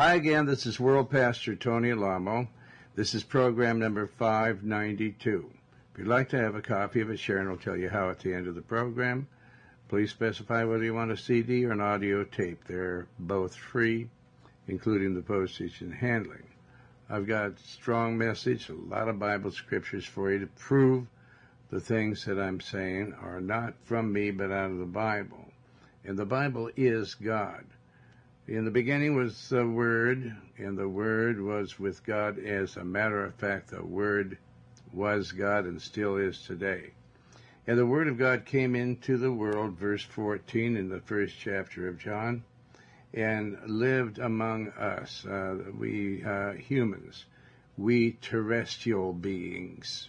Hi again, this is World Pastor Tony Alamo. This is program number 592. If you'd like to have a copy of it, Sharon will tell you how at the end of the program. Please specify whether you want a CD or an audio tape. They're both free, including the postage and handling. I've got strong message, a lot of Bible scriptures for you to prove the things that I'm saying are not from me but out of the Bible. And the Bible is God. In the beginning was the Word, and the Word was with God. As a matter of fact, the Word was God and still is today. And the Word of God came into the world, verse 14 in the first chapter of John, and lived among us, uh, we uh, humans, we terrestrial beings.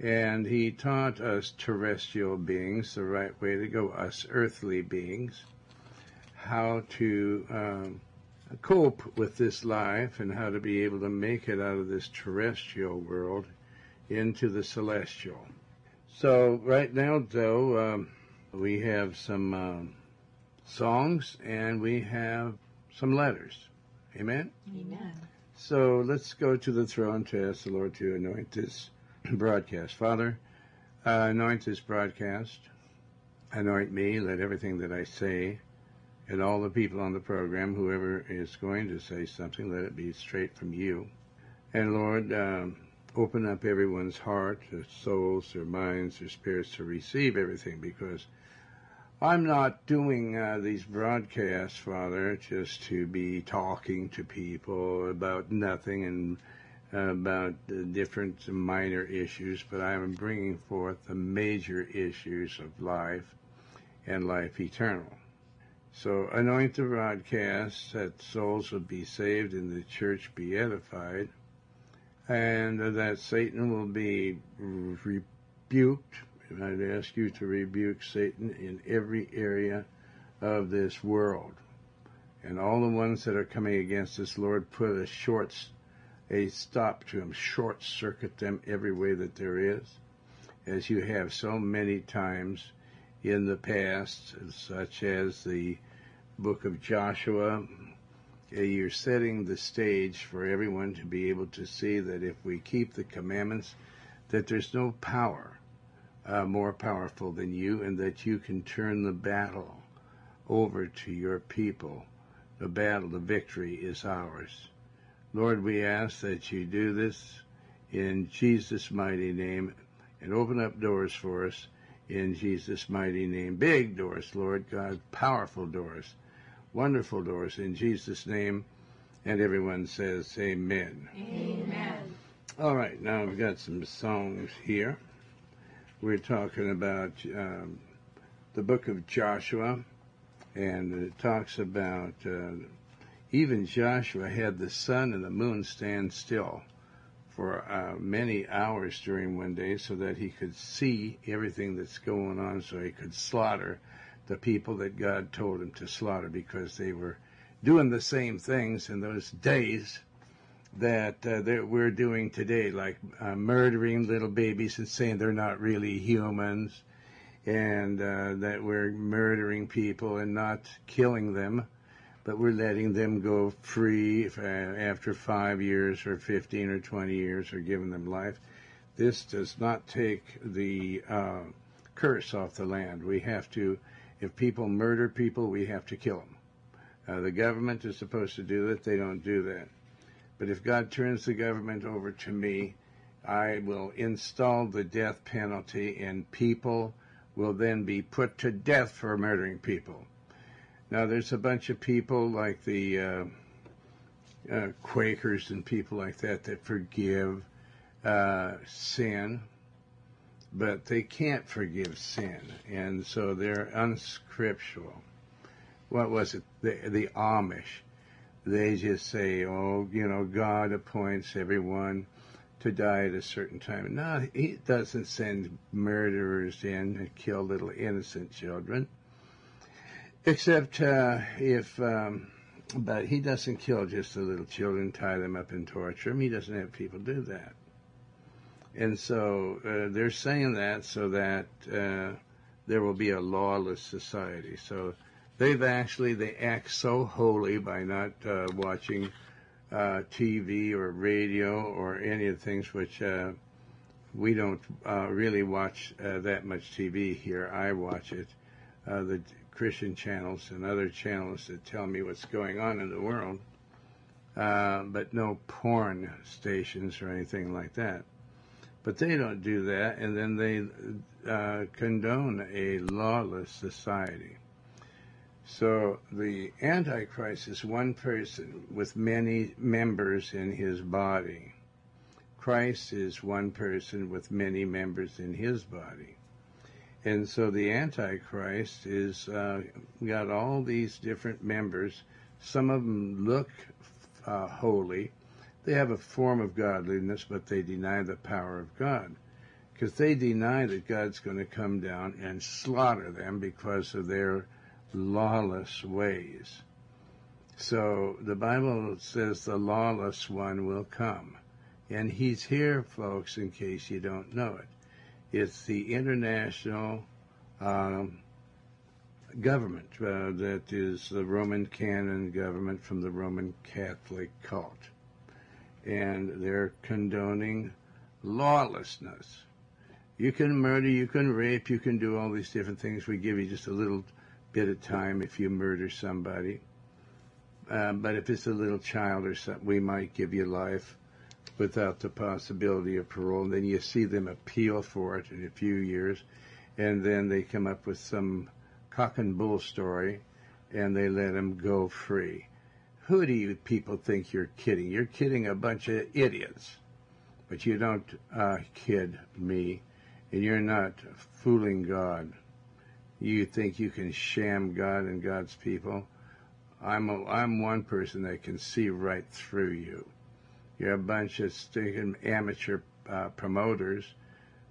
And he taught us terrestrial beings the right way to go, us earthly beings, how to um, cope with this life and how to be able to make it out of this terrestrial world into the celestial. So right now, though, um, we have some um, songs and we have some letters. Amen? Amen. So let's go to the throne to ask the Lord to anoint this broadcast. Father, uh, anoint this broadcast. Anoint me. Let everything that I say and all the people on the program, whoever is going to say something, let it be straight from you. And Lord, um, open up everyone's heart, their souls, their minds, their spirits to receive everything because I'm not doing uh, these broadcasts, Father, just to be talking to people about nothing and about the different minor issues, but I am bringing forth the major issues of life and life eternal. So anoint the broadcast that souls will be saved and the church be edified and that Satan will be rebuked. And I'd ask you to rebuke Satan in every area of this world. And all the ones that are coming against us, Lord, put a short, a stop to them, short circuit them every way that there is, as you have so many times in the past, such as the book of Joshua, you're setting the stage for everyone to be able to see that if we keep the commandments, that there's no power uh, more powerful than you, and that you can turn the battle over to your people. The battle, the victory is ours. Lord, we ask that you do this in Jesus' mighty name and open up doors for us in Jesus' mighty name. Big doors, Lord God, powerful doors wonderful doors in Jesus' name. And everyone says, Amen. Amen. All right, now we've got some songs here. We're talking about um, the book of Joshua, and it talks about uh, even Joshua had the sun and the moon stand still for uh, many hours during one day so that he could see everything that's going on so he could slaughter the people that God told him to slaughter because they were doing the same things in those days that, uh, that we're doing today, like uh, murdering little babies and saying they're not really humans, and uh, that we're murdering people and not killing them, but we're letting them go free uh, after five years or 15 or 20 years or giving them life. This does not take the uh, curse off the land. We have to if people murder people, we have to kill them. Uh, the government is supposed to do that. They don't do that. But if God turns the government over to me, I will install the death penalty and people will then be put to death for murdering people. Now there's a bunch of people like the uh, uh, Quakers and people like that that forgive uh, sin but they can't forgive sin, and so they're unscriptural. What was it? The, the Amish. They just say, oh, you know, God appoints everyone to die at a certain time. No, he doesn't send murderers in and kill little innocent children. Except uh, if, um, but he doesn't kill just the little children, tie them up and torture them. He doesn't have people do that. And so uh, they're saying that so that uh, there will be a lawless society. So They've actually they act so holy by not uh, watching uh, TV or radio or any of the things which uh, we don't uh, really watch that much TV here. I watch it, the Christian channels and other channels that tell me what's going on in the world, but no porn stations or anything like that. But they don't do that, and then they condone a lawless society. So the Antichrist is one person with many members in his body. Christ is one person with many members in his body. And so the Antichrist is uh, got all these different members. Some of them look uh, holy. They have a form of godliness, but they deny the power of God. Because they deny that God's going to come down and slaughter them because of their lawless ways. So the Bible says the lawless one will come. And he's here, folks, in case you don't know it. It's the international um, government uh, that is the Roman canon government from the Roman Catholic cult. And they're condoning lawlessness. You can murder, you can rape, you can do all these different things. We give you just a little bit of time if you murder somebody. Uh, but if it's a little child or something, we might give you life without the possibility of parole. And then you see them appeal for it in a few years, and then they come up with some cock and bull story, and they let them go free. Who do you people think you're kidding? You're kidding a bunch of idiots. But you don't uh, kid me, and you're not fooling God you think you can sham God and God's people. I'm a, I'm one person that can see right through you. You're a bunch of stinking amateur uh, promoters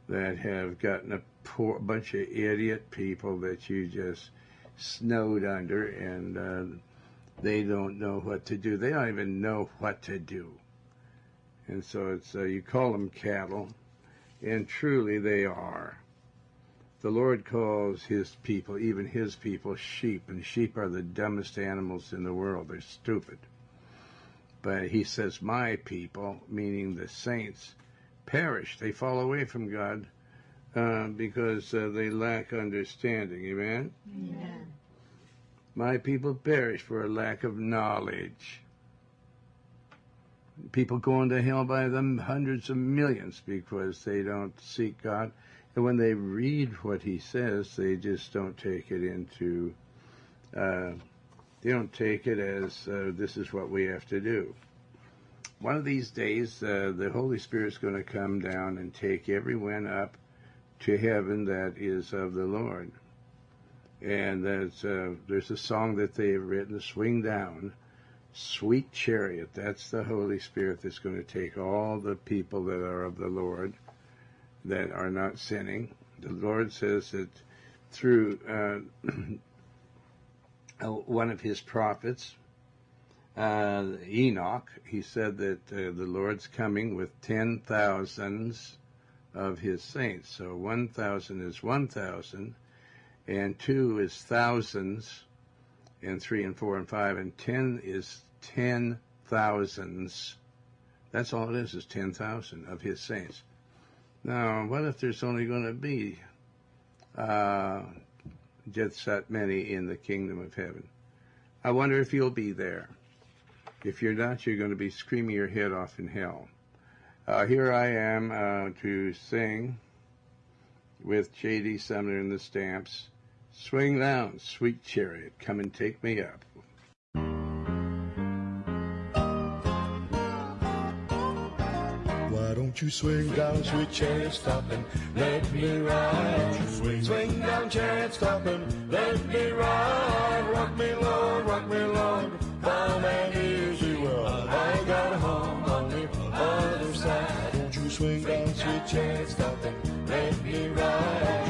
that have gotten a poor bunch of idiot people that you just snowed under, and uh, they don't know what to do. They don't even know what to do, and so it's uh, you call them cattle, and truly they are. The Lord calls his people, even his people, sheep, and sheep are the dumbest animals in the world. They're stupid. But he says, My people, meaning the saints, perish. They fall away from God uh, because uh, they lack understanding. Amen? Amen. My people perish for a lack of knowledge. People going to hell by the hundreds of millions because they don't seek God and when they read what he says, they just don't take it into, uh, they don't take it as uh, this is what we have to do. One of these days, uh, the Holy Spirit's going to come down and take everyone up to heaven that is of the Lord. And that's, uh, there's a song that they've written, Swing Down, Sweet Chariot. That's the Holy Spirit that's going to take all the people that are of the Lord that are not sinning. The Lord says that through uh, uh, one of his prophets, uh, Enoch, he said that uh, the Lord's coming with ten thousands of his saints. So one thousand is one thousand, and two is thousands, and three and four and five, and ten is ten thousands. That's all it is, is ten thousand of his saints. Now, what if there's only going to be uh, just that many in the kingdom of heaven? I wonder if you'll be there. If you're not, you're going to be screaming your head off in hell. Uh, here I am uh, to sing with J.D. Sumner and the Stamps. Swing down, sweet chariot, come and take me up. Why don't you swing down, sweet chariot, stop and let me ride? Swing, swing down, chariot, stop and let me ride. Rock me, Lord, rock me, Lord, calm and easy, well. I got a home on the other side. Won't you swing down, sweet chariot, stop and let me ride?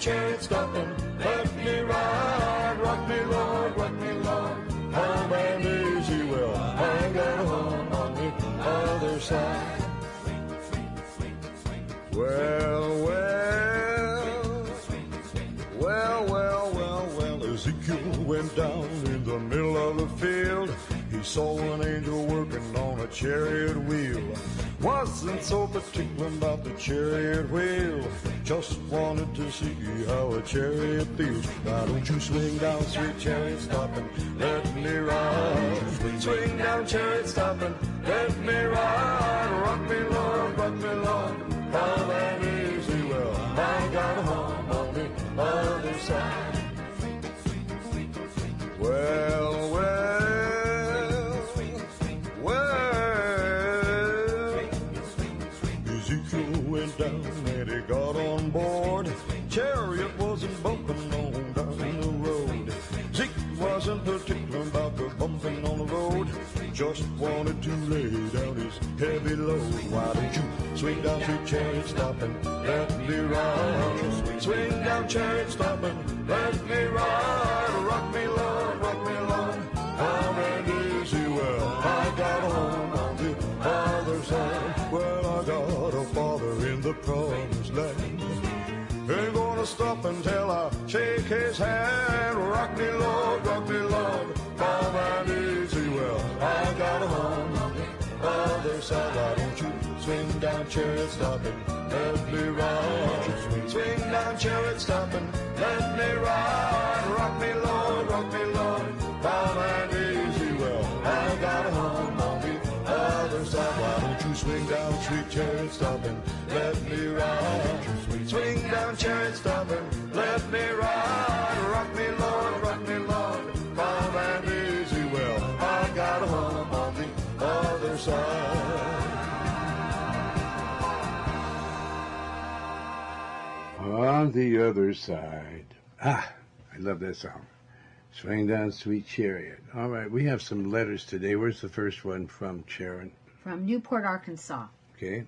Swing down, chariot, stop and let me ride. Rock me, Lord, rock me, Lord, calm and easy. I got a home on the other side. Well, well, well, well, well, well, Ezekiel went down in the middle of the field. He saw an angel working on a chariot wheel. Wasn't so particular about the chariot wheel. Just wanted to see how a chariot feels. Why don't you swing down, sweet chariot, stop and let me ride? Swing down, chariot, stop and let me ride. Rock me, Lord, rock me, Lord, how and easy. Well, I got a home on the other side. Well, Chariot wasn't bumping on down the road. Zeke wasn't particular about the bumping on the road. Just wanted to lay down his heavy load. Why don't you swing down, sweet chariot, stop and let me ride? Swing down, chariot, stop and let me ride. Rock me, Lord, rock me, Lord. Come and easy, well, I got home on the other side. Well, I got a father in the promised land. Stop until I shake his hand. Rock me, Lord, rock me, Lord. Come and easy, well, I got a home on the other side. Why don't you swing down, chariot, stop and let me ride? Swing down, chariot, let me ride. Rock me, Lord, rock me, Lord. Come and easy, well, I got a home on the other side. Why don't you swing down, sweet chariot, stop and let me ride? Swing down, chariot, stop and let me ride. Rock me, Lord, rock me, Lord. Come and easy, well, I got a home on the other side. On the other side. Ah, I love that song. Swing down, sweet chariot. All right, we have some letters today. Where's the first one from, Sharon? From Newport, Arkansas. Okay.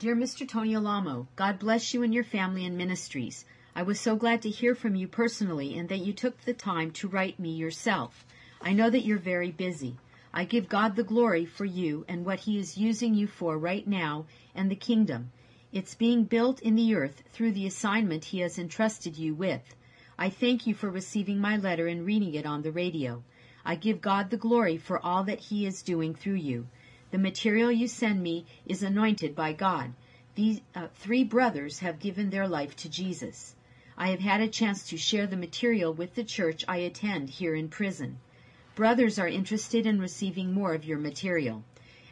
Dear Mr. Tony Alamo, God bless you and your family and ministries. I was so glad to hear from you personally and that you took the time to write me yourself. I know that you're very busy. I give God the glory for you and what He is using you for right now and the kingdom. It's being built in the earth through the assignment He has entrusted you with. I thank you for receiving my letter and reading it on the radio. I give God the glory for all that He is doing through you. The material you send me is anointed by God. These uh, three brothers have given their life to Jesus. I have had a chance to share the material with the church I attend here in prison. Brothers are interested in receiving more of your material.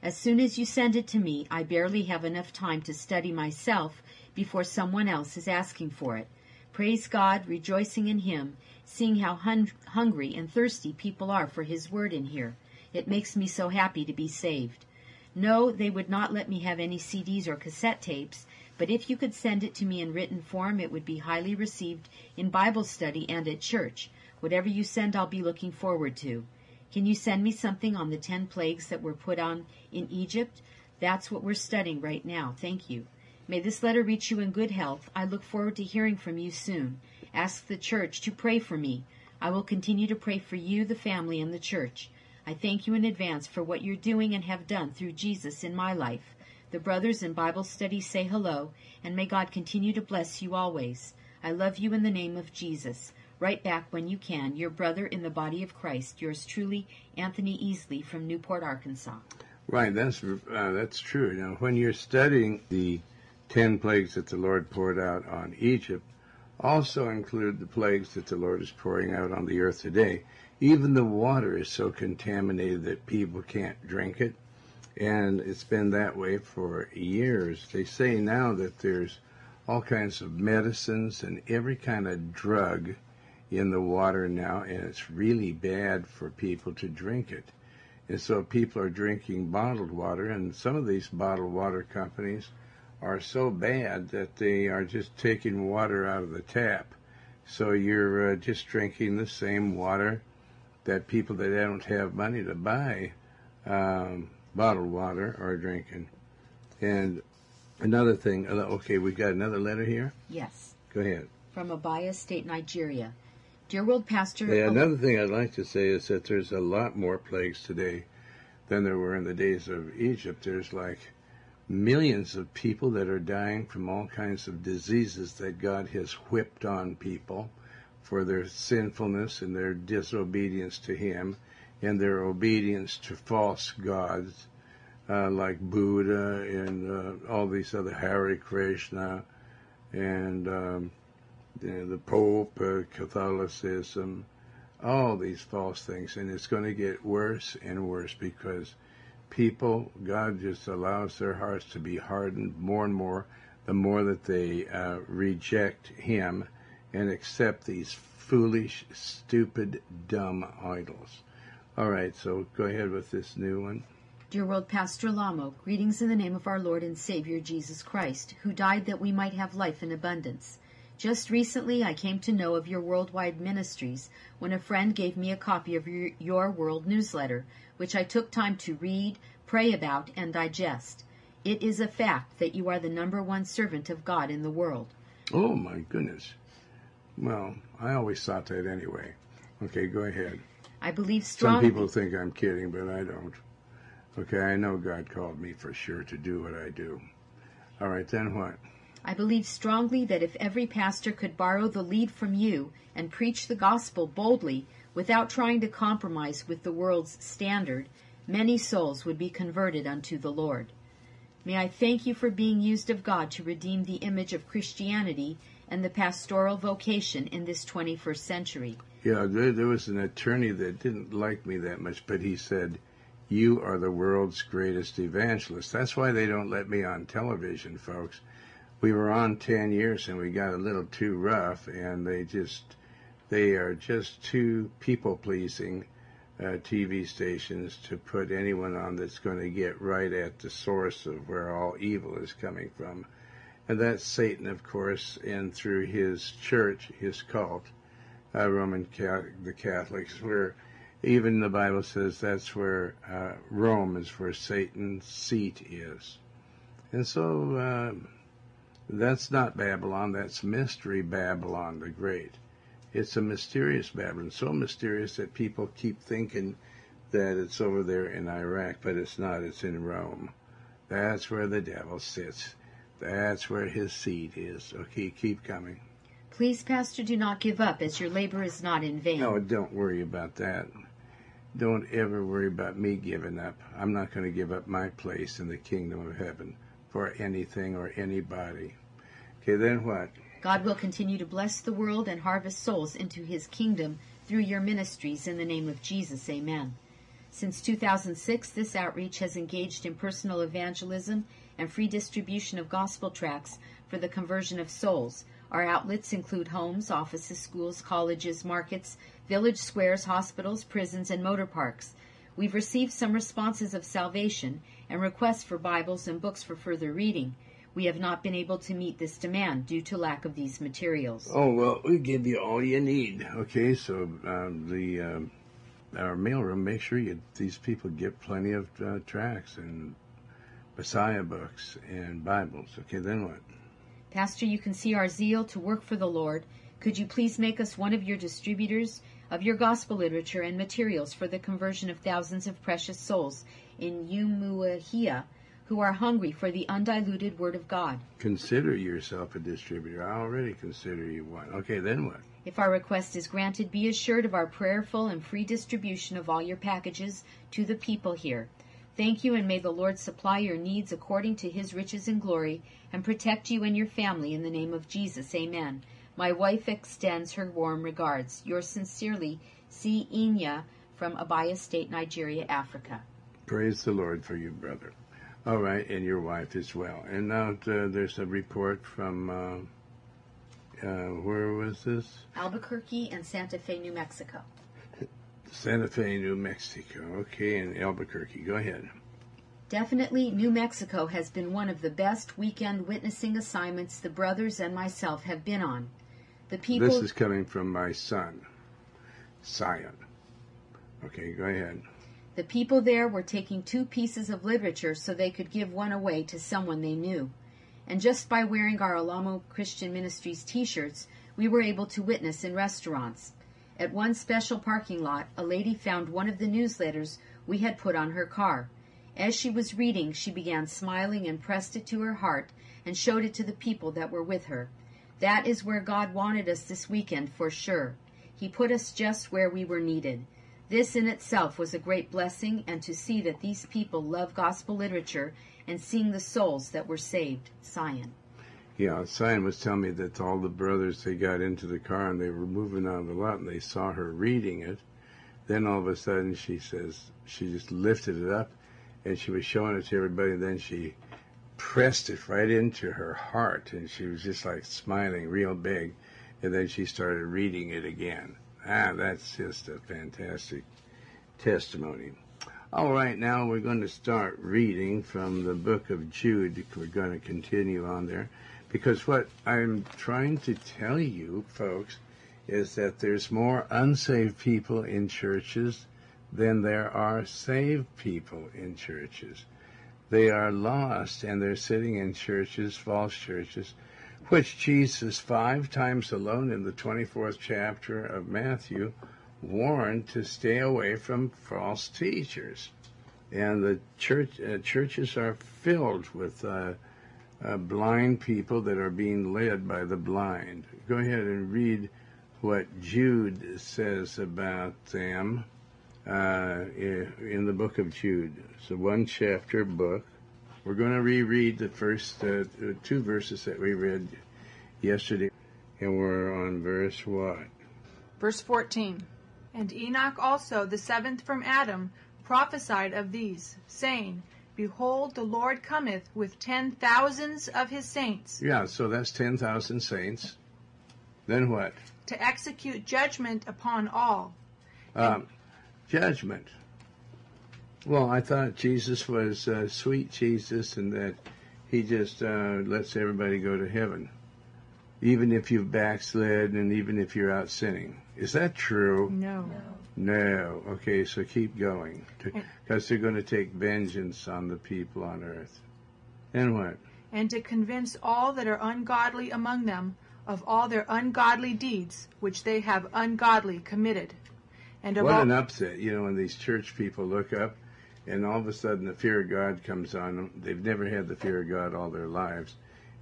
As soon as you send it to me, I barely have enough time to study myself before someone else is asking for it. Praise God, rejoicing in Him, seeing how hun- hungry and thirsty people are for His Word in here. It makes me so happy to be saved. No, they would not let me have any CDs or cassette tapes, but if you could send it to me in written form, it would be highly received in Bible study and at church. Whatever you send, I'll be looking forward to. Can you send me something on the ten plagues that were put on in Egypt? That's what we're studying right now. Thank you. May this letter reach you in good health. I look forward to hearing from you soon. Ask the church to pray for me. I will continue to pray for you, the family, and the church. I thank you in advance for what you're doing and have done through Jesus in my life. The brothers in Bible study say hello, and may God continue to bless you always. I love you in the name of Jesus. Write back when you can. Your brother in the body of Christ. Yours truly, Anthony Easley from Newport, Arkansas. Right, that's uh, that's true. Now, when you're studying the ten plagues that the Lord poured out on Egypt, also include the plagues that the Lord is pouring out on the earth today. Even the water is so contaminated that people can't drink it, and it's been that way for years. They say now that there's all kinds of medicines and every kind of drug in the water now, and it's really bad for people to drink it. And so people are drinking bottled water, and some of these bottled water companies are so bad that they are just taking water out of the tap. So you're uh, just drinking the same water that people that don't have money to buy um, bottled water are drinking. And another thing, uh, okay, we've got another letter here. Yes. Go ahead. From Abia State, Nigeria. Dear World Pastor. Yeah, another thing I'd like to say is that there's a lot more plagues today than there were in the days of Egypt. There's like millions of people that are dying from all kinds of diseases that God has whipped on people for their sinfulness and their disobedience to Him and their obedience to false gods uh, like Buddha and uh, all these other Hare Krishna and um, the, Pope, uh, Catholicism, all these false things. And it's going to get worse and worse because people, God just allows their hearts to be hardened more and more the more that they uh, reject Him and accept these foolish, stupid, dumb idols. All right, so go ahead with this new one. Dear World Pastor Alamo, greetings in the name of our Lord and Savior Jesus Christ, who died that we might have life in abundance. Just recently I came to know of your worldwide ministries when a friend gave me a copy of your, your world newsletter, which I took time to read, pray about, and digest. It is a fact that you are the number one servant of God in the world. Oh, my goodness. Well, I always thought that anyway. Okay, go ahead. I believe Some people think I'm kidding, but I don't. Okay, I know God called me for sure to do what I do. All right, then what? I believe strongly that if every pastor could borrow the lead from you and preach the gospel boldly without trying to compromise with the world's standard, many souls would be converted unto the Lord. May I thank you for being used of God to redeem the image of Christianity and the pastoral vocation in this 21st century. Yeah, there, there was an attorney that didn't like me that much, but he said, You are the world's greatest evangelist. That's why they don't let me on television, folks. We were on 10 years and we got a little too rough, and they just, they are just too people pleasing uh, TV stations to put anyone on that's going to get right at the source of where all evil is coming from. And that's Satan, of course, and through his church, his cult, uh, Roman Catholic, the Catholics, where even the Bible says that's where uh, Rome is where Satan's seat is. And so uh, that's not Babylon, that's Mystery Babylon the Great. It's a mysterious Babylon, so mysterious that people keep thinking that it's over there in Iraq, but it's not, it's in Rome. That's where the devil sits. That's where his seat is. Okay, keep coming. Please, Pastor, do not give up, as your labor is not in vain. No, don't worry about that. Don't ever worry about me giving up. I'm not going to give up my place in the kingdom of heaven for anything or anybody. Okay, then what? God will continue to bless the world and harvest souls into his kingdom through your ministries in the name of Jesus. Amen. Since 2006, this outreach has engaged in personal evangelism and free distribution of gospel tracts for the conversion of souls. Our outlets include homes, offices, schools, colleges, markets, village squares, hospitals, prisons, and motor parks. We've received some responses of salvation and requests for Bibles and books for further reading. We have not been able to meet this demand due to lack of these materials. Oh well, we give you all you need. Okay, so um, the um, our mailroom, make sure you these people get plenty of uh, tracts and Messiah books and Bibles. Okay, then what? Pastor, you can see our zeal to work for the Lord. Could you please make us one of your distributors of your gospel literature and materials for the conversion of thousands of precious souls in Umuahia who are hungry for the undiluted Word of God? Consider yourself a distributor. I already consider you one. Okay, then what? If our request is granted, be assured of our prayerful and free distribution of all your packages to the people here. Thank you, and may the Lord supply your needs according to his riches and glory, and protect you and your family in the name of Jesus. Amen. My wife extends her warm regards. Yours sincerely, C. Inya from Abia State, Nigeria, Africa. Praise the Lord for you, brother. All right, and your wife as well. And now uh, there's a report from uh, uh, where was this? Albuquerque and Santa Fe, New Mexico. Santa Fe, New Mexico. Okay, in Albuquerque. Go ahead. Definitely, New Mexico has been one of the best weekend witnessing assignments the brothers and myself have been on. The people. This is coming from my son, Sion. Okay, go ahead. The people there were taking two pieces of literature so they could give one away to someone they knew. And just by wearing our Alamo Christian Ministries t shirts, we were able to witness in restaurants. At one special parking lot, a lady found one of the newsletters we had put on her car. As she was reading, she began smiling and pressed it to her heart and showed it to the people that were with her. That is where God wanted us this weekend for sure. He put us just where we were needed. This in itself was a great blessing, and to see that these people love gospel literature and seeing the souls that were saved. Sion. Yeah, Sion was telling me that all the brothers they got into the car and they were moving out of the lot and they saw her reading it. Then all of a sudden she says she just lifted it up and she was showing it to everybody and then she pressed it right into her heart and she was just like smiling real big and then she started reading it again. Ah, that's just a fantastic testimony. All right, now we're going to start reading from the book of Jude. We're going to continue on there because what I'm trying to tell you, folks, is that there's more unsaved people in churches than there are saved people in churches. They are lost and they're sitting in churches, false churches, which Jesus, five times alone in the 24th chapter of Matthew, warned to stay away from false teachers. And the church uh, churches are filled with uh, uh, blind people that are being led by the blind. Go ahead and read what Jude says about them uh, in the book of Jude. It's a one chapter book. We're going to reread the first uh, two verses that we read yesterday, and we're on verse what? Verse 14. And Enoch also, the seventh from Adam, prophesied of these, saying, Behold, the Lord cometh with ten thousands of his saints. Yeah, so that's ten thousand saints. Then what? To execute judgment upon all. Um, judgment. Well, I thought Jesus was uh, sweet Jesus and that he just uh, lets everybody go to heaven, even if you've backslid and even if you're out sinning. Is that true? No. No. Okay, so keep going. Because they're going to take vengeance on the people on earth. And what? And to convince all that are ungodly among them of all their ungodly deeds which they have ungodly committed. And what all... an upset, you know, when these church people look up and all of a sudden the fear of God comes on them. They've never had the fear of God all their lives.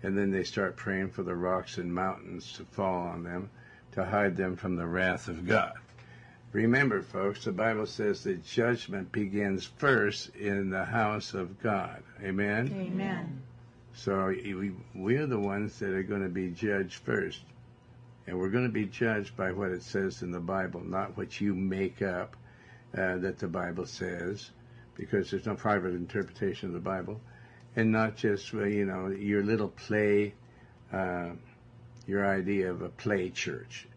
And then they start praying for the rocks and mountains to fall on them to hide them from the wrath of God. Remember, folks, the Bible says that judgment begins first in the house of God. Amen? Amen. So we, we're the ones that are going to be judged first. And we're going to be judged by what it says in the Bible, not what you make up uh, that the Bible says, because there's no private interpretation of the Bible. And not just, you know, your little play. Uh, your idea of a play church.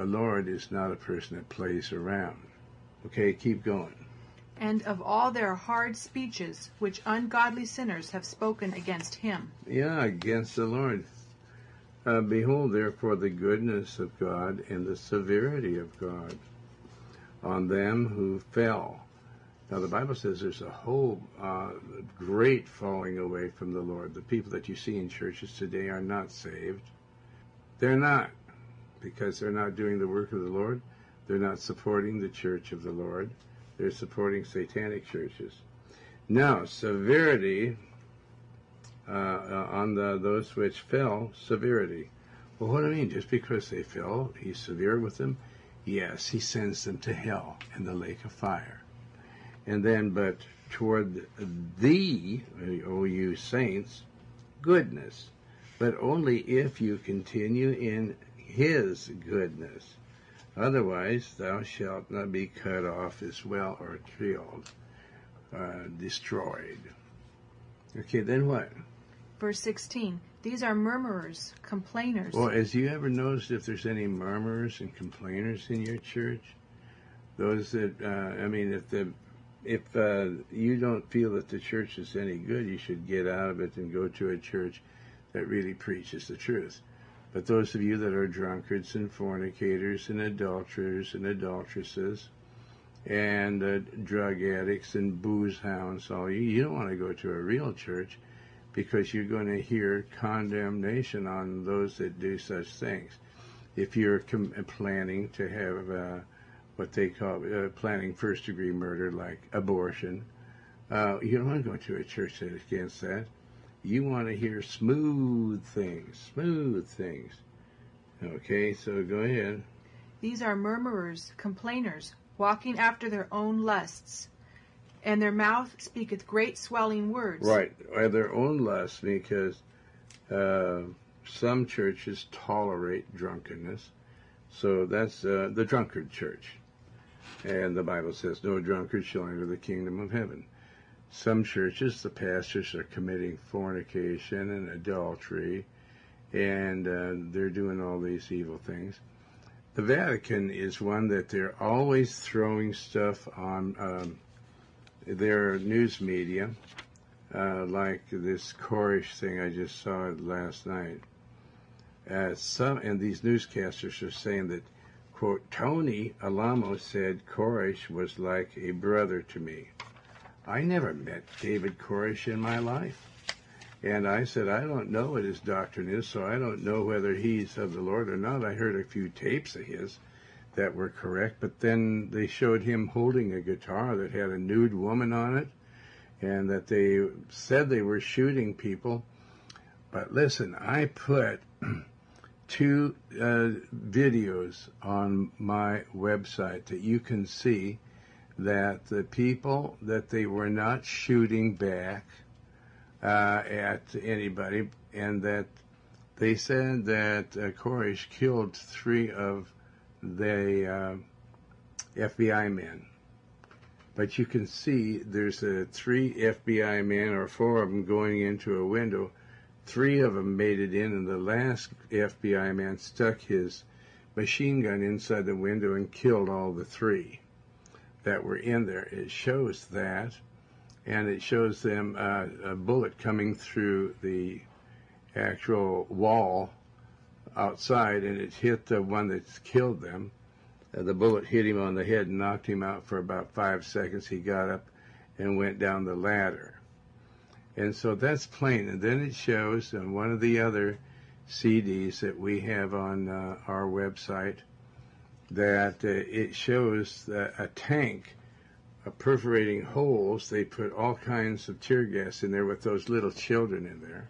The Lord is not a person that plays around. Okay, keep going. And of all their hard speeches which ungodly sinners have spoken against him. Yeah, against the Lord. Uh, behold, therefore, the goodness of God and the severity of God on them who fell. Now, the Bible says there's a whole uh, great falling away from the Lord. The people that you see in churches today are not saved. They're not, because they're not doing the work of the Lord. They're not supporting the church of the Lord. They're supporting satanic churches. Now, severity uh, uh, on the, those which fell, severity. Well, what do I mean? Just because they fell, he's severe with them? Yes, he sends them to hell in the lake of fire. And then, but toward thee, O you saints, goodness but only if you continue in his goodness. Otherwise, thou shalt not be cut off as well or killed, uh, destroyed. Okay, then what? Verse 16. These are murmurers, complainers. Well, has you ever noticed if there's any murmurers and complainers in your church? Those that, uh, I mean, if the if uh, you don't feel that the church is any good, you should get out of it and go to a church that really preaches the truth. But those of you that are drunkards and fornicators and adulterers and adulteresses and uh, drug addicts and booze hounds, all you, you don't want to go to a real church because you're going to hear condemnation on those that do such things. If you're com- planning to have uh, what they call uh, planning first degree murder, like abortion, uh, you don't want to go to a church that's against that. You want to hear smooth things, smooth things. Okay, so go ahead. These are murmurers, complainers, walking after their own lusts. And their mouth speaketh great swelling words. Right, or their own lust, because uh, some churches tolerate drunkenness. So that's uh, the drunkard church. And the Bible says, no drunkard shall enter the kingdom of heaven. Some churches, the pastors are committing fornication and adultery, and uh, they're doing all these evil things. The Vatican is one that they're always throwing stuff on um, their news media, uh, like this Koresh thing I just saw last night. Uh, some and these newscasters are saying that, quote, Tony Alamo said Koresh was like a brother to me. I never met David Koresh in my life. And I said, I don't know what his doctrine is, so I don't know whether he's of the Lord or not. I heard a few tapes of his that were correct, but then they showed him holding a guitar that had a nude woman on it, and that they said they were shooting people. But listen, I put two uh, videos on my website that you can see that the people that they were not shooting back uh, at anybody, and that they said that uh, Koresh killed three of the uh, FBI men. But you can see there's three FBI men or four of them going into a window. Three of them made it in, and the last FBI man stuck his machine gun inside the window and killed all the three that were in there. It shows that, and it shows them uh, a bullet coming through the actual wall outside, and it hit the one that's killed them. Uh, the bullet hit him on the head and knocked him out for about five seconds. He got up and went down the ladder. And so that's plain. And then it shows on one of the other CDs that we have on uh, our website that uh, it shows a tank uh, perforating holes. They put all kinds of tear gas in there with those little children in there.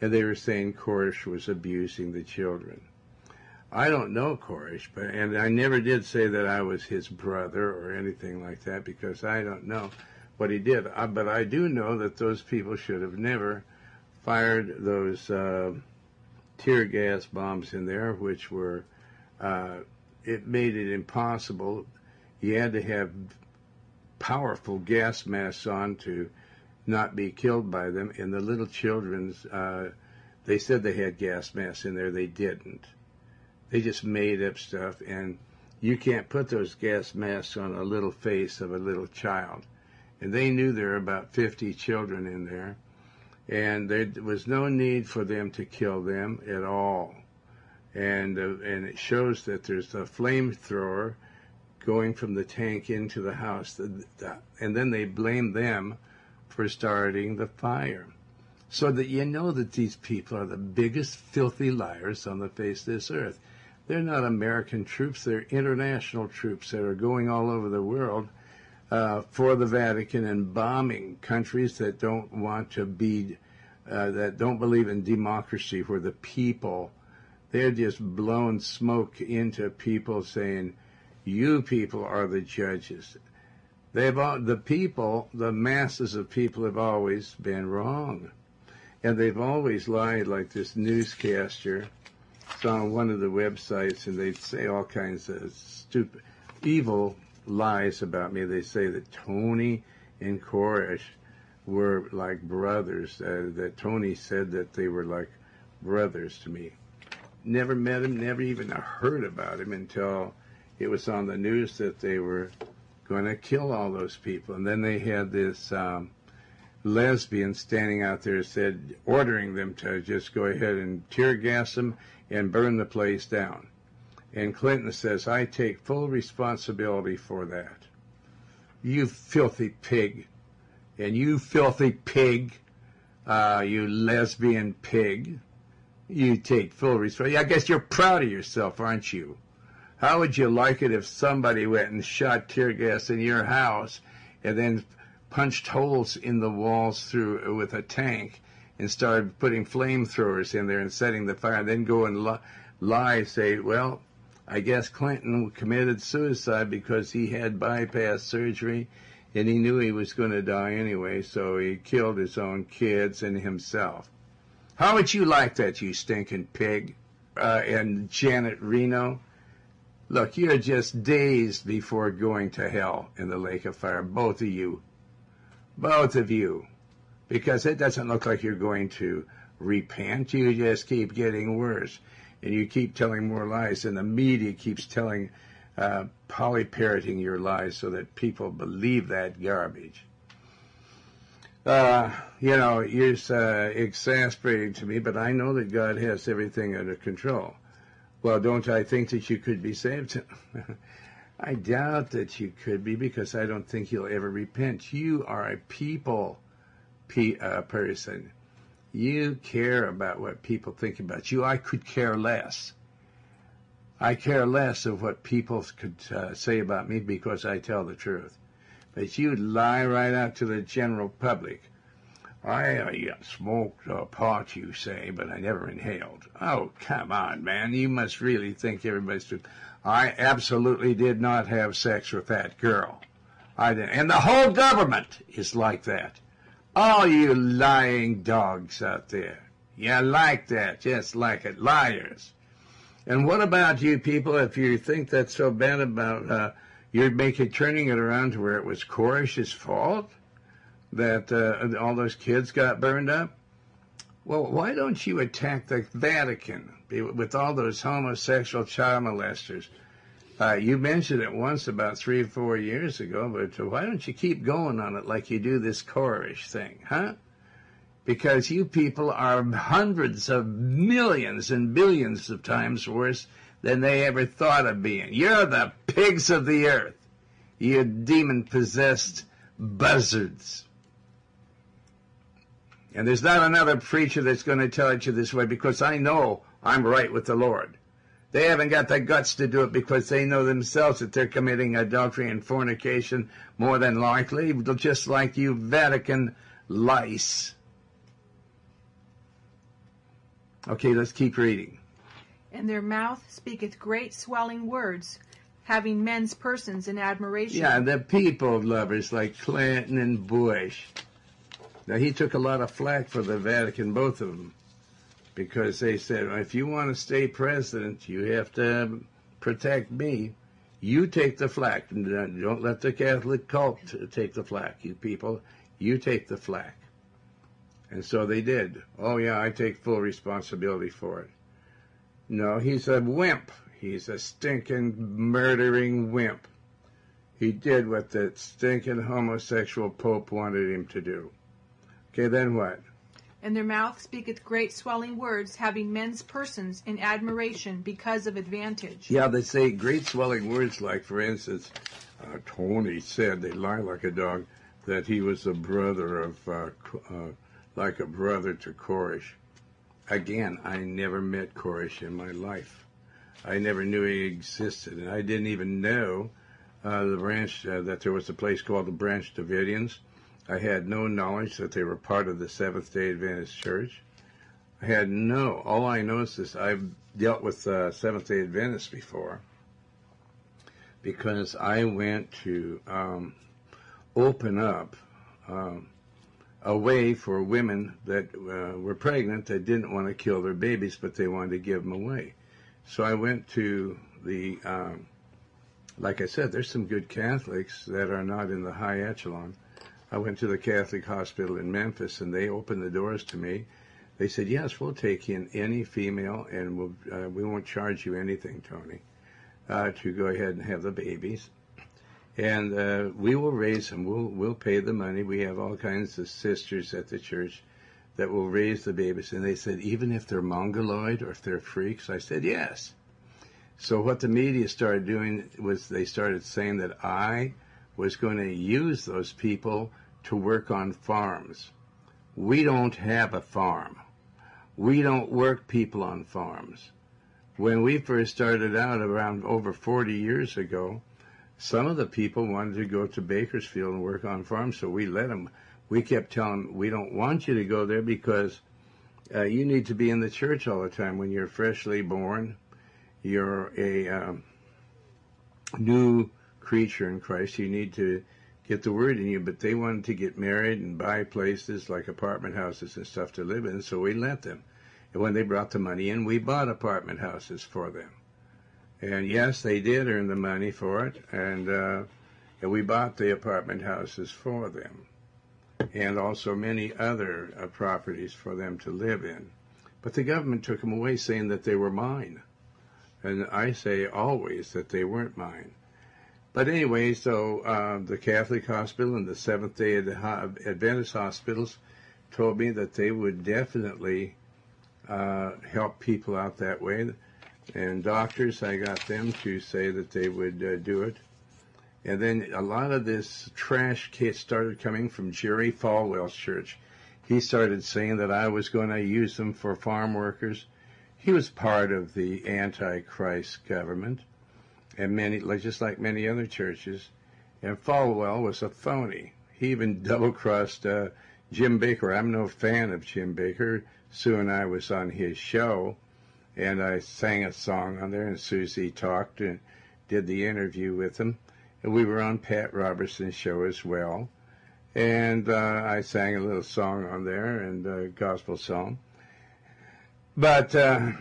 And they were saying Koresh was abusing the children. I don't know Koresh, but and I never did say that I was his brother or anything like that because I don't know what he did. I, but I do know that those people should have never fired those uh, tear gas bombs in there, which were uh, it made it impossible. You had to have powerful gas masks on to not be killed by them. And the little children's, uh, they said they had gas masks in there. They didn't. They just made up stuff. And you can't put those gas masks on a little face of a little child. And they knew there were about 50 children in there. And there was no need for them to kill them at all and uh, and it shows that there's a flamethrower going from the tank into the house, the, the, and then they blame them for starting the fire. So that you know that these people are the biggest filthy liars on the face of this earth. They're not American troops, they're international troops that are going all over the world uh, for the Vatican and bombing countries that don't want to be, uh, that don't believe in democracy, where the people they're just blowing smoke into people saying, you people are the judges. They've all, the people, the masses of people have always been wrong. And they've always lied like this newscaster. It's on one of the websites and they say all kinds of stupid, evil lies about me. They say that Tony and Koresh were like brothers, uh, that Tony said that they were like brothers to me never met him, never even heard about him until it was on the news that they were going to kill all those people. And then they had this um, lesbian standing out there said, ordering them to just go ahead and tear gas them and burn the place down. And Clinton says, I take full responsibility for that. You filthy pig. And you filthy pig, uh, you lesbian pig you take full responsibility. I guess you're proud of yourself, aren't you? How would you like it if somebody went and shot tear gas in your house and then punched holes in the walls through with a tank and started putting flamethrowers in there and setting the fire, and then go and lie, say, well, I guess Clinton committed suicide because he had bypass surgery and he knew he was going to die anyway, so he killed his own kids and himself. How would you like that, you stinking pig? Uh, and Janet Reno? Look, you're just days before going to hell in the lake of fire, both of you. Both of you. Because it doesn't look like you're going to repent. You just keep getting worse. And you keep telling more lies, and the media keeps telling uh, polyparroting your lies so that people believe that garbage. Uh, you know, it's uh, exasperating to me, but I know that God has everything under control. Well, don't I think that you could be saved? I doubt that you could be because I don't think you'll ever repent. You are a people pe- uh, person. You care about what people think about you. I could care less. I care less of what people could uh, say about me because I tell the truth. But you'd lie right out to the general public. I uh, smoked a pot, you say, but I never inhaled. Oh, come on, man. You must really think everybody's true. I absolutely did not have sex with that girl. I did. And the whole government is like that. All you lying dogs out there. You like that, just like it. Liars. And what about you people? If you think that's so bad about, uh, you're making turning it around to where it was Koresh's fault that uh, all those kids got burned up. Well, why don't you attack the Vatican with all those homosexual child molesters? Uh, you mentioned it once about three or four years ago, but why don't you keep going on it like you do this Koresh thing, huh? because you people are hundreds of millions and billions of times worse than they ever thought of being. You're the pigs of the earth, you demon possessed buzzards. And there's not another preacher that's going to tell it you this way because I know I'm right with the Lord. They haven't got the guts to do it because they know themselves that they're committing adultery and fornication more than likely, just like you Vatican lice. Okay, let's keep reading. And their mouth speaketh great swelling words, having men's persons in admiration. Yeah, the people lovers like Clinton and Bush. Now, he took a lot of flack for the Vatican, both of them, because they said, well, if you want to stay president, you have to protect me. You take the flack. Don't let the Catholic cult take the flack, you people. You take the flack. And so they did. Oh, yeah, I take full responsibility for it. No, he's a wimp. He's a stinking, murdering wimp. He did what that stinking homosexual pope wanted him to do. Okay, then what? And their mouth speaketh great swelling words, having men's persons in admiration because of advantage. Yeah, they say great swelling words, like, for instance, uh, Tony said, they lie like a dog, that he was a brother of uh, uh, like a brother to Koresh. Again, I never met Koresh in my life. I never knew he existed, and I didn't even know uh, the branch uh, that there was a place called the Branch Davidians. I had no knowledge that they were part of the Seventh Day Adventist Church. I had no. All I know is this: I've dealt with uh, Seventh Day Adventists before because I went to um, open up. Um, a way for women that uh, were pregnant that didn't want to kill their babies, but they wanted to give them away. So I went to the, um, like I said, there's some good Catholics that are not in the high echelon. I went to the Catholic hospital in Memphis, and they opened the doors to me. They said, "Yes, we'll take in any female, and we'll, uh, we won't charge you anything, Tony, uh, to go ahead and have the babies." And uh, we will raise them. We'll we'll pay the money. We have all kinds of sisters at the church that will raise the babies. And they said, even if they're mongoloid or if they're freaks, I said yes. So what the media started doing was they started saying that I was going to use those people to work on farms. We don't have a farm. We don't work people on farms. When we first started out around over 40 years ago, some of the people wanted to go to Bakersfield and work on farms, so we let them. We kept telling them, we don't want you to go there because uh, you need to be in the church all the time when you're freshly born. you're a um, new creature in Christ. You need to get the word in you. But they wanted to get married and buy places like apartment houses and stuff to live in, so we let them. And when they brought the money in, we bought apartment houses for them. And yes, they did earn the money for it, and, uh, and we bought the apartment houses for them, and also many other uh, properties for them to live in. But the government took them away, saying that they were mine. And I say always that they weren't mine. But anyway, so uh, the Catholic Hospital and the Seventh Day Adventist hospitals told me that they would definitely uh, help people out that way. And doctors, I got them to say that they would uh, do it. And then a lot of this trash started coming from Jerry Falwell's church. He started saying that I was going to use them for farm workers. He was part of the Antichrist government and many, just like many other churches. And Falwell was a phony. He even double crossed uh, Jim Bakker. I'm no fan of Jim Bakker. Sue and I was on his show, and I sang a song on there, and Susie talked and did the interview with him. And we were on Pat Robertson's show as well. And uh, I sang a little song on there, and a gospel song. But uh,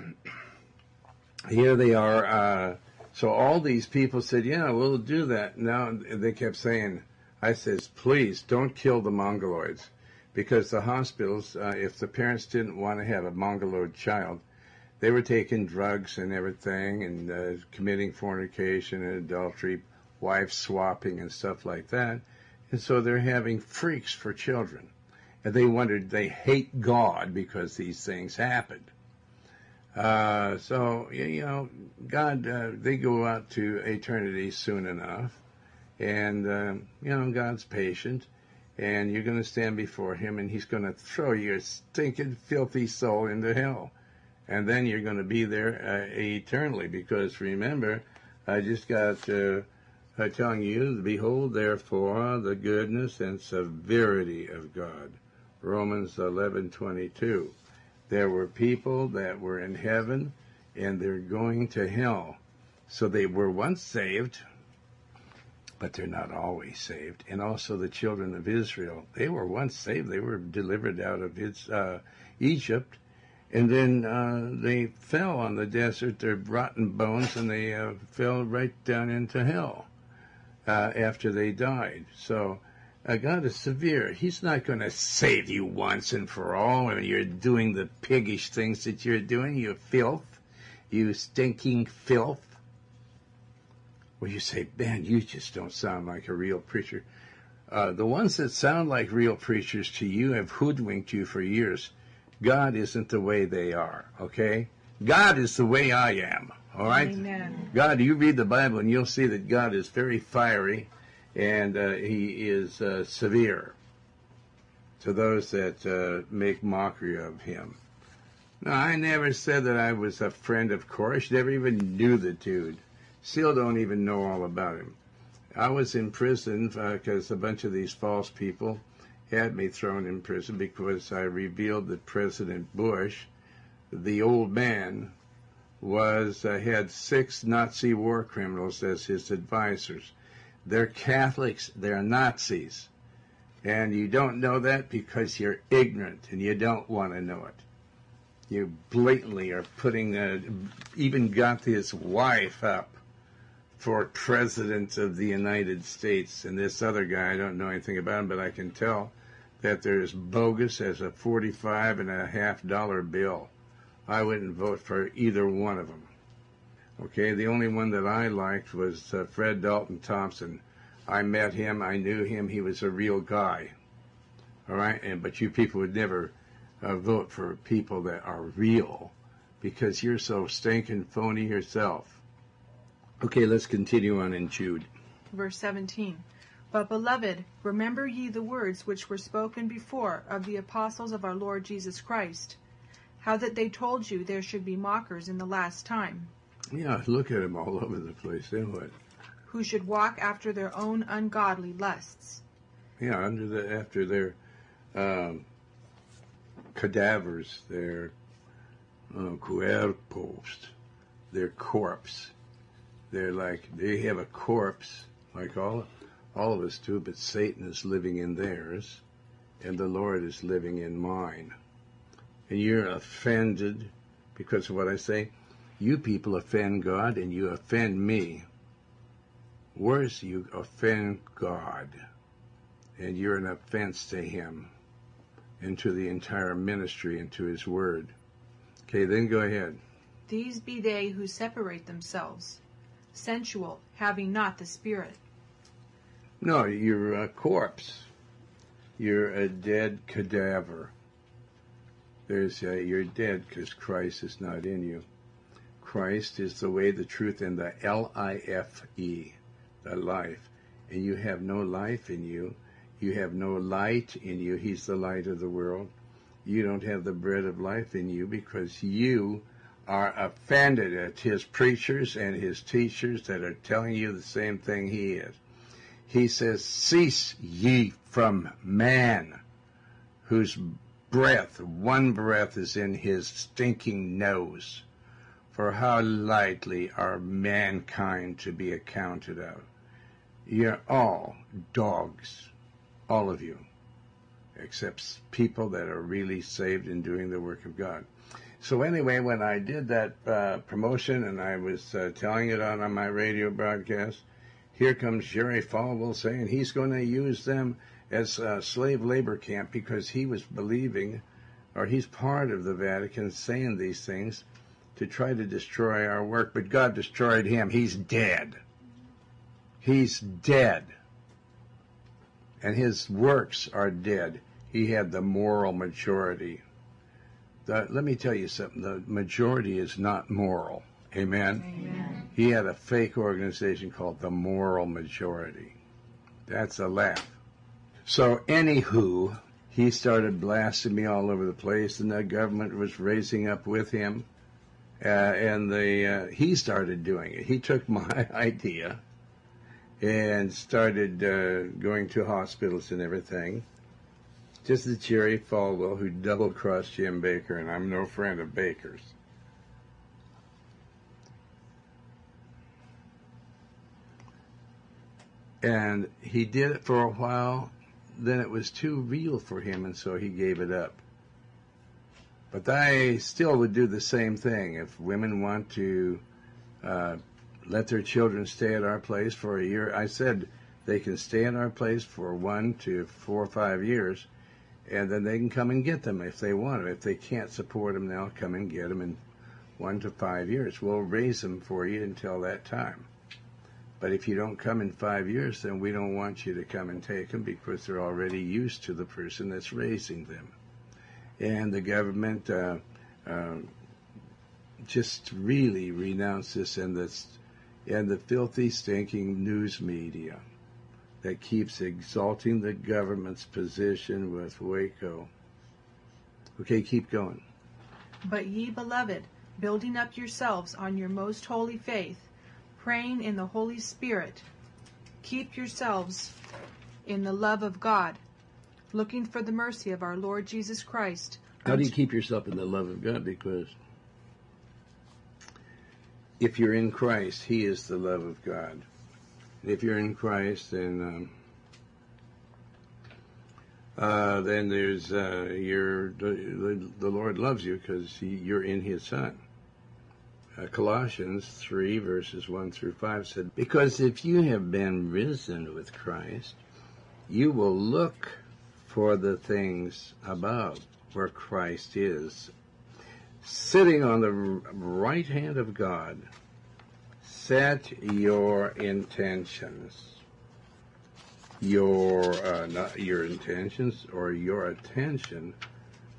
here they are uh, so all these people said, yeah, we'll do that. Now they kept saying, I says, please don't kill the mongoloids. Because the hospitals, uh, if the parents didn't want to have a mongoloid child, they were taking drugs and everything and uh, committing fornication and adultery, wife swapping and stuff like that. And so they're having freaks for children. And they wondered, they hate God because these things happened. Uh, so you know, God, uh, they go out to eternity soon enough, and uh, you know, God's patient, and you're going to stand before Him, and He's going to throw your stinking, filthy soul into hell, and then you're going to be there uh, eternally. Because remember, I just got uh, telling you, behold, therefore, the goodness and severity of God. Romans 11:22 there were people that were in heaven and they're going to hell. So they were once saved, but they're not always saved. And also the children of Israel, they were once saved. They were delivered out of uh, Egypt. And then uh, they fell on the desert, their rotten bones, and they uh, fell right down into hell uh, after they died. So uh, God is severe. He's not going to save you once and for all when you're doing the piggish things that you're doing, you filth, you stinking filth. Well, you say, Ben, you just don't sound like a real preacher. Uh, the ones that sound like real preachers to you have hoodwinked you for years. God isn't the way they are, okay? God is the way I am, all right? Amen. God, you read the Bible and you'll see that God is very fiery and uh, he is uh, severe to those that uh, make mockery of him. Now, I never said that I was a friend of Koresh. Never even knew the dude. Still don't even know all about him. I was in prison because uh, a bunch of these false people had me thrown in prison because I revealed that President Bush, the old man, was uh, had six Nazi war criminals as his advisors. They're Catholics, they're Nazis. And you don't know that because you're ignorant and you don't want to know it. You blatantly are putting, a, even got his wife up for president of the United States. And this other guy, I don't know anything about him, but I can tell that there's bogus as a 45 and a half dollar bill. I wouldn't vote for either one of them. Okay, the only one that I liked was uh, Fred Dalton Thompson. I met him, I knew him, he was a real guy. All right, and but you people would never uh, vote for people that are real because you're so stinking phony yourself. Okay, let's continue on in Jude. Verse 17. But beloved, remember ye the words which were spoken before of the apostles of our Lord Jesus Christ, how that they told you there should be mockers in the last time yeah, look at them all over the place. Then what? Who should walk after their own ungodly lusts. Yeah, under the after their um, cadavers, their uh, cuerpos, their corpse. They're like they have a corpse, like all all of us do, but Satan is living in theirs, and the Lord is living in mine. And you're offended because of what I say. You people offend God, and you offend me. Worse, you offend God, and you're an offense to Him, and to the entire ministry, and to His Word. Okay, then go ahead. These be they who separate themselves, sensual, having not the Spirit. No, you're a corpse. You're a dead cadaver. There's a, you're dead because Christ is not in you. Christ is the way, the truth, and the L-I-F-E, the life. And you have no life in you. You have no light in you. He's the light of the world. You don't have the bread of life in you because you are offended at his preachers and his teachers that are telling you the same thing he is he says, Cease ye from man, whose breath, one breath is in his stinking nose. For how lightly are mankind to be accounted of? You're all dogs, all of you, except people that are really saved and doing the work of God. So anyway, when I did that uh, promotion and I was uh, telling it on, on my radio broadcast, here comes Jerry Falwell saying he's going to use them as a slave labor camp because he was believing, or he's part of the Vatican saying these things to try to destroy our work. But God destroyed him. He's dead. He's dead. And his works are dead. He had the moral majority. The, let me tell you something. The majority is not moral. Amen. Amen. He had a fake organization called the Moral Majority. That's a laugh. So, anywho, he started blasting me all over the place, and the government was raising up with him. Uh, and the uh, he started doing it. He took my idea and started uh, going to hospitals and everything. Just as Jerry Falwell, who double crossed Jim Bakker, and I'm no friend of Bakker's. And he did it for a while, then it was too real for him, and so he gave it up. But I still would do the same thing. If women want to uh, let their children stay at our place for a year, I said they can stay in our place for one to four or five years, and then they can come and get them if they want them. If they can't support them, they'll come and get them in one to five years. We'll raise them for you until that time. But if you don't come in five years, then we don't want you to come and take them because they're already used to the person that's raising them. And the government uh, uh, just really renounced this and this and the filthy, stinking news media that keeps exalting the government's position with Waco. Okay, keep going. But ye beloved, building up yourselves on your most holy faith, praying in the Holy Spirit, keep yourselves in the love of God, looking for the mercy of our Lord Jesus Christ. How do you keep yourself in the love of God? Because if you're in Christ, He is the love of God. If you're in Christ, then um, uh, then there's uh, your the, the Lord loves you because you're in His Son. Uh, Colossians 3 verses 1 through 5 said, Because if you have been risen with Christ, you will look for the things above where Christ is, sitting on the right hand of God. Set your intentions, your uh, not your intentions or your attention,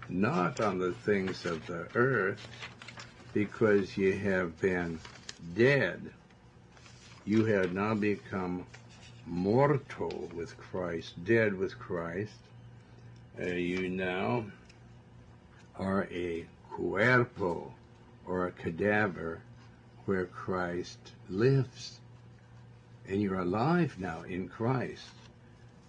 not on the things of the earth, because you have been dead. You have now become mortal with Christ, dead with Christ. Uh, you now are a cuerpo or a cadaver where Christ lives. And you're alive now in Christ.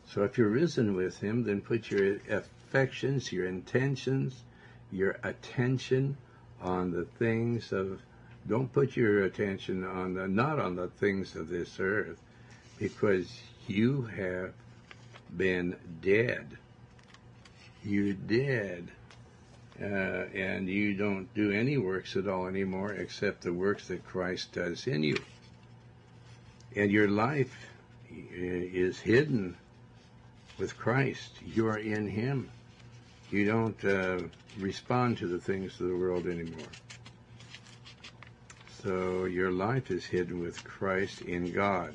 So if you're risen with him, then put your affections, your intentions, your attention on the things of Don't put your attention on the not on the things of this earth, because you have been dead. You dead. Uh, and you don't do any works at all anymore except the works that Christ does in you. And your life is hidden with Christ. You are in Him. You don't uh, respond to the things of the world anymore. So your life is hidden with Christ in God.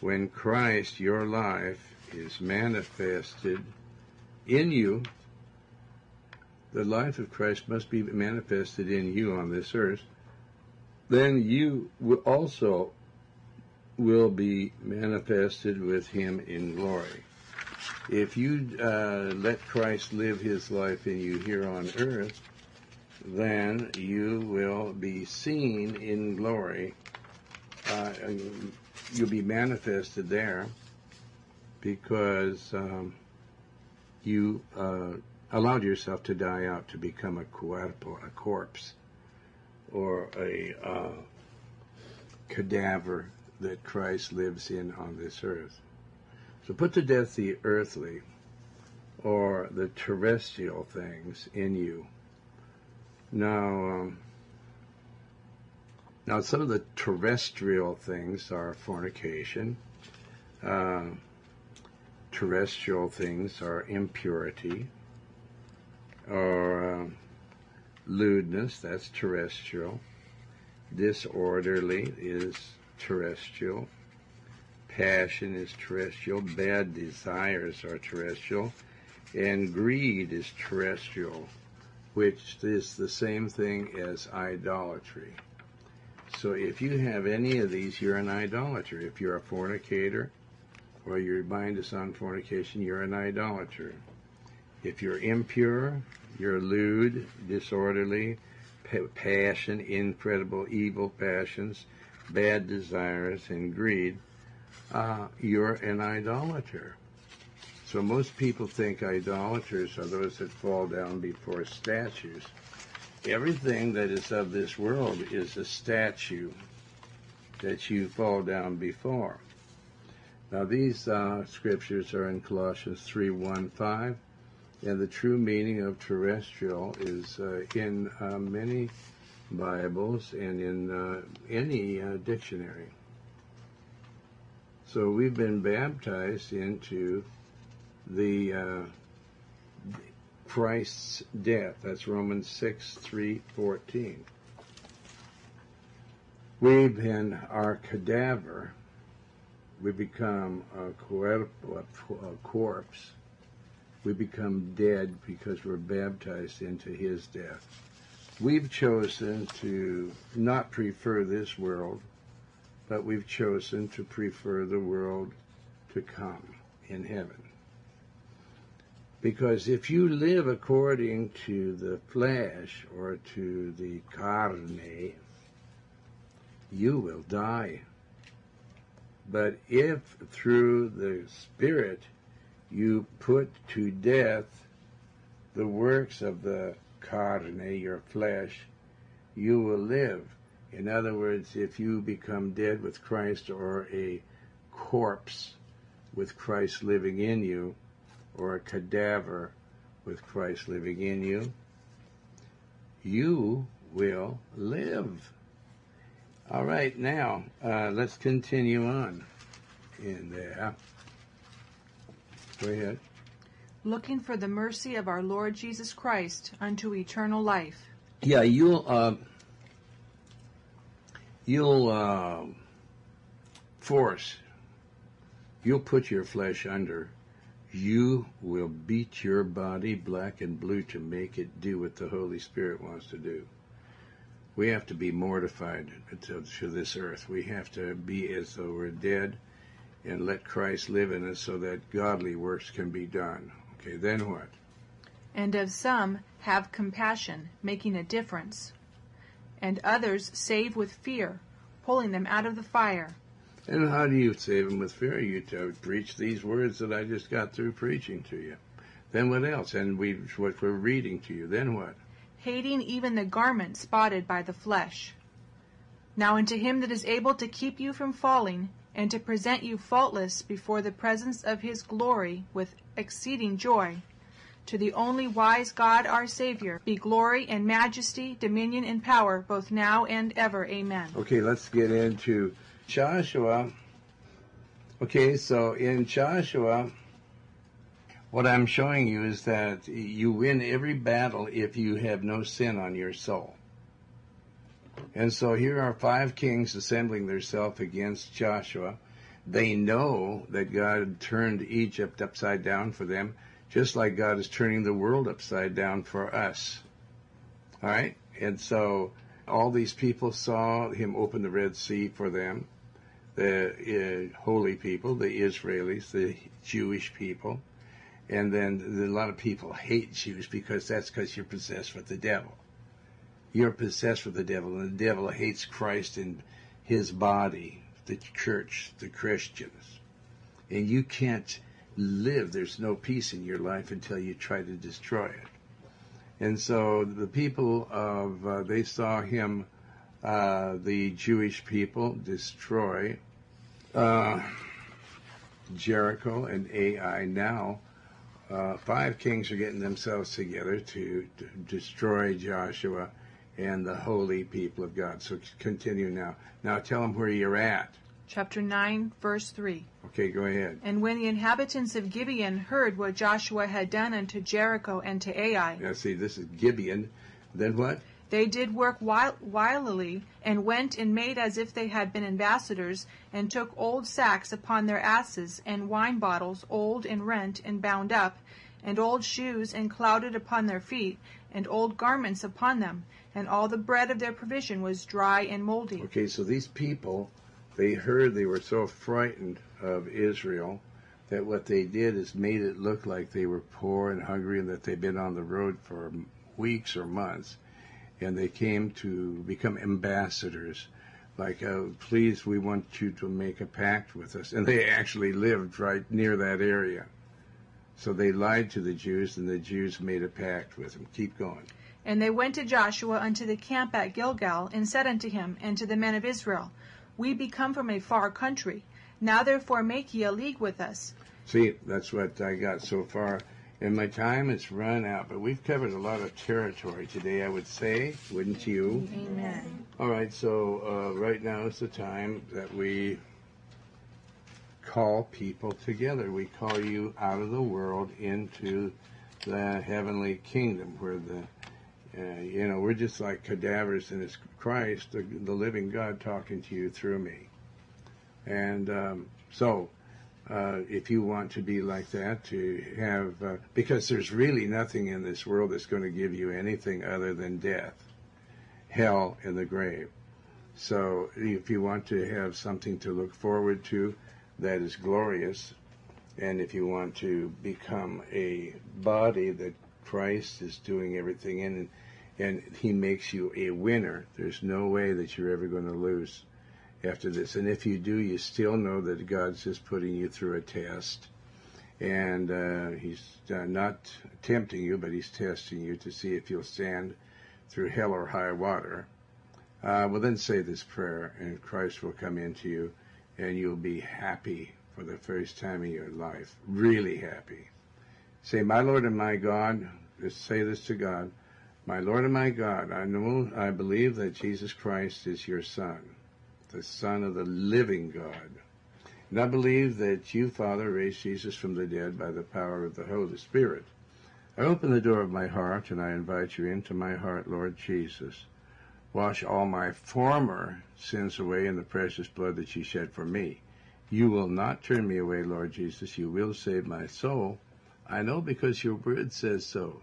When Christ, your life, is manifested in you, the life of Christ must be manifested in you on this earth, then you will also will be manifested with him in glory. If you uh, let Christ live his life in you here on earth, then you will be seen in glory. Uh, you'll be manifested there because um, you uh, allowed yourself to die out to become a cuerpo, a corpse, or a uh, cadaver that Christ lives in on this earth. So put to death the earthly or the terrestrial things in you. Now, um, now some of the terrestrial things are fornication. Uh, terrestrial things are impurity or uh, lewdness, that's terrestrial. Disorderly is terrestrial. Passion is terrestrial. Bad desires are terrestrial. And greed is terrestrial, which is the same thing as idolatry. So if you have any of these, you're an idolater. If you're a fornicator, or your mind is on fornication, you're an idolater. If you're impure, you're lewd, disorderly, passion, incredible evil passions, bad desires, and greed, uh, you're an idolater. So most people think idolaters are those that fall down before statues. Everything that is of this world is a statue that you fall down before. Now these uh, scriptures are in Colossians 3, 1, 5, and the true meaning of terrestrial is uh, in uh, many Bibles and in uh, any uh, dictionary. So we've been baptized into the uh, Christ's death. That's Romans 6, 3, 14. We've been our cadaver. We become a, a corpse. We become dead because we're baptized into his death. We've chosen to not prefer this world, but we've chosen to prefer the world to come in heaven. Because if you live according to the flesh or to the carne, you will die. But if through the Spirit you put to death the works of the carne, your flesh, you will live. In other words, if you become dead with Christ or a corpse with Christ living in you, or a cadaver with Christ living in you, you will live. All right, now uh, let's continue on in there. Go ahead. Looking for the mercy of our Lord Jesus Christ unto eternal life. Yeah, you'll uh, you'll uh, force. You'll put your flesh under you will beat your body black and blue to make it do what the Holy Spirit wants to do. We have to be mortified to, to this earth. We have to be as though we're dead and let Christ live in us so that godly works can be done. Okay, then what? And of some have compassion, making a difference. And others save with fear, pulling them out of the fire. And how do you save them with fear? You preach these words that I just got through preaching to you. Then what else? And we what we're reading to you. Then what? hating even the garment spotted by the flesh. Now unto him that is able to keep you from falling, and to present you faultless before the presence of his glory with exceeding joy, to the only wise God our Savior, be glory and majesty, dominion and power, both now and ever. Amen. Okay, let's get into Joshua. Okay, so in Joshua, what I'm showing you is that you win every battle if you have no sin on your soul. And so here are five kings assembling themselves against Joshua. They know that God turned Egypt upside down for them, just like God is turning the world upside down for us. All right? And so all these people saw him open the Red Sea for them, the uh, holy people, the Israelis, the Jewish people. And then a lot of people hate Jews because that's because you're possessed with the devil. You're possessed with the devil, and the devil hates Christ and his body, the church, the Christians. And you can't live, there's no peace in your life until you try to destroy it. And so the people of, uh, they saw him, uh, the Jewish people, destroy uh, Jericho and Ai. Now, uh, five kings are getting themselves together to, to destroy Joshua and the holy people of God. So continue now. Now tell them where you're at. Chapter 9, verse 3. Okay, go ahead. And when the inhabitants of Gibeon heard what Joshua had done unto Jericho and to Ai, Now see, this is Gibeon. Then what? they did work wil- wilily, and went and made as if they had been ambassadors, and took old sacks upon their asses, and wine bottles old and rent and bound up, and old shoes and clouded upon their feet, and old garments upon them, and all the bread of their provision was dry and moldy. Okay, so these people, they heard they were so frightened of Israel that what they did is made it look like they were poor and hungry and that they'd been on the road for weeks or months. And they came to become ambassadors. Like, uh, please, we want you to make a pact with us. And they actually lived right near that area. So they lied to the Jews, and the Jews made a pact with them. Keep going. And they went to Joshua unto the camp at Gilgal, and said unto him and to the men of Israel, We be come from a far country. Now therefore make ye a league with us. See, that's what I got so far. And my time is run out, but we've covered a lot of territory today, I would say, wouldn't you? Amen. All right, so uh, right now is the time that we call people together. We call you out of the world into the heavenly kingdom where the uh, you know, we're just like cadavers, and it's Christ, the, the living God, talking to you through me. And um, so, uh, if you want to be like that, to have, uh, because there's really nothing in this world that's going to give you anything other than death, hell, and the grave. So, if you want to have something to look forward to that is glorious, and if you want to become a body that Christ is doing everything in, and, and He makes you a winner. There's no way that you're ever going to lose after this. And if you do, you still know that God's just putting you through a test. And uh, He's uh, not tempting you, but He's testing you to see if you'll stand through hell or high water. Uh, well, then say this prayer, and Christ will come into you, and you'll be happy for the first time in your life. Really happy. Say, My Lord and my God, just say this to God. My Lord and my God, I know, I believe that Jesus Christ is your Son, the Son of the living God. And I believe that you, Father, raised Jesus from the dead by the power of the Holy Spirit. I open the door of my heart and I invite you into my heart, Lord Jesus. Wash all my former sins away in the precious blood that you shed for me. You will not turn me away, Lord Jesus. You will save my soul. I know because your word says so.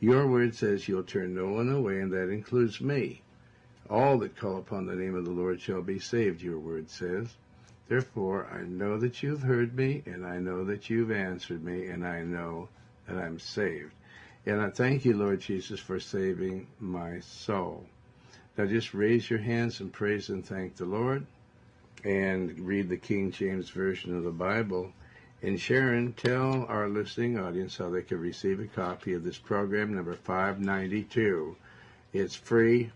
Your word says you'll turn no one away, and that includes me. All that call upon the name of the Lord shall be saved, your word says. Therefore, I know that you've heard me, and I know that you've answered me, and I know that I'm saved. And I thank you, Lord Jesus, for saving my soul. Now just raise your hands and praise and thank the Lord, and read the King James Version of the Bible. And Sharon, tell our listening audience how they can receive a copy of this program number 592 It's free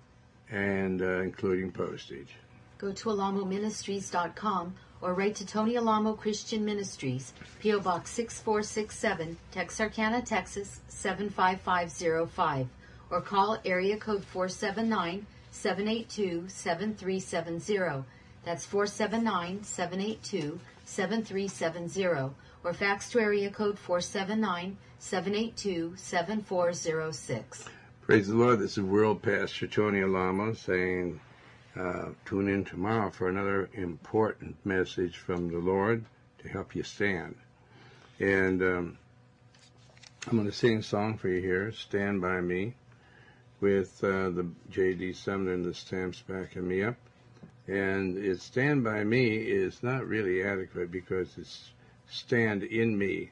and uh, including postage. Go to alamoministries.com or write to Tony Alamo Christian Ministries, P.O. Box 6467, Texarkana, Texas 75505, or call area code 479 782 7370. That's 479 782 7370, or fax to area code 479 782 7406. Praise the Lord. This is World Pastor Tony Alamo saying, uh, tune in tomorrow for another important message from the Lord to help you stand. And um, I'm going to sing a song for you here, Stand By Me, with uh, the J.D. Sumner and the Stamps backing me up. And it's Stand By Me is not really adequate because it's Stand in Me.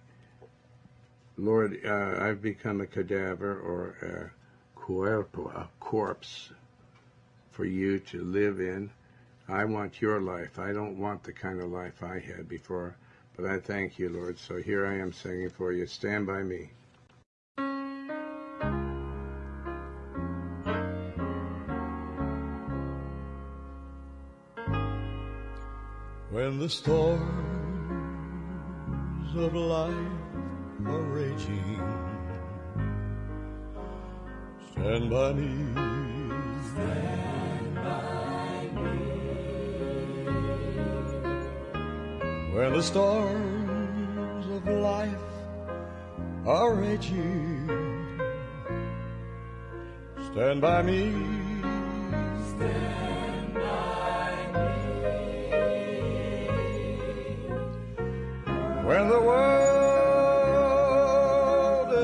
Lord, uh, I've become a cadaver or a cuerpo, a corpse for you to live in. I want your life. I don't want the kind of life I had before, but I thank you, Lord. So here I am singing for you. Stand by me. The storms of life are raging, stand by me. Stand by me. When the storms of life are raging, stand by me. Stand When the world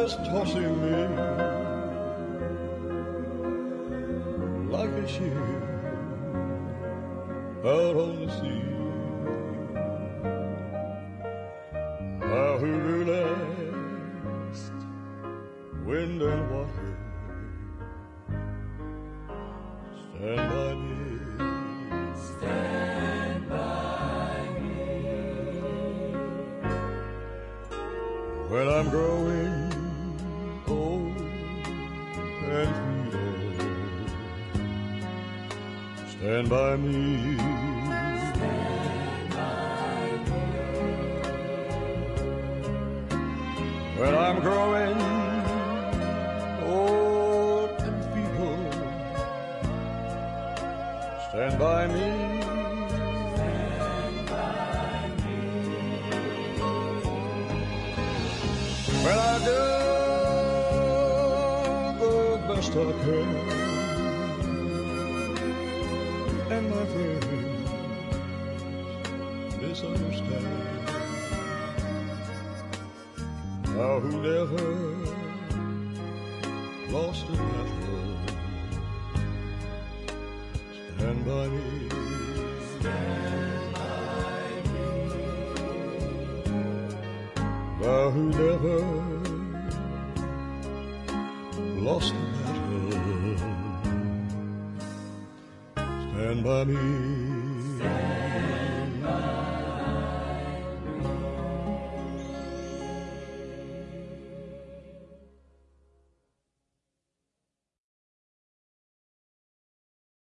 is tossing me like a ship out on the sea, stand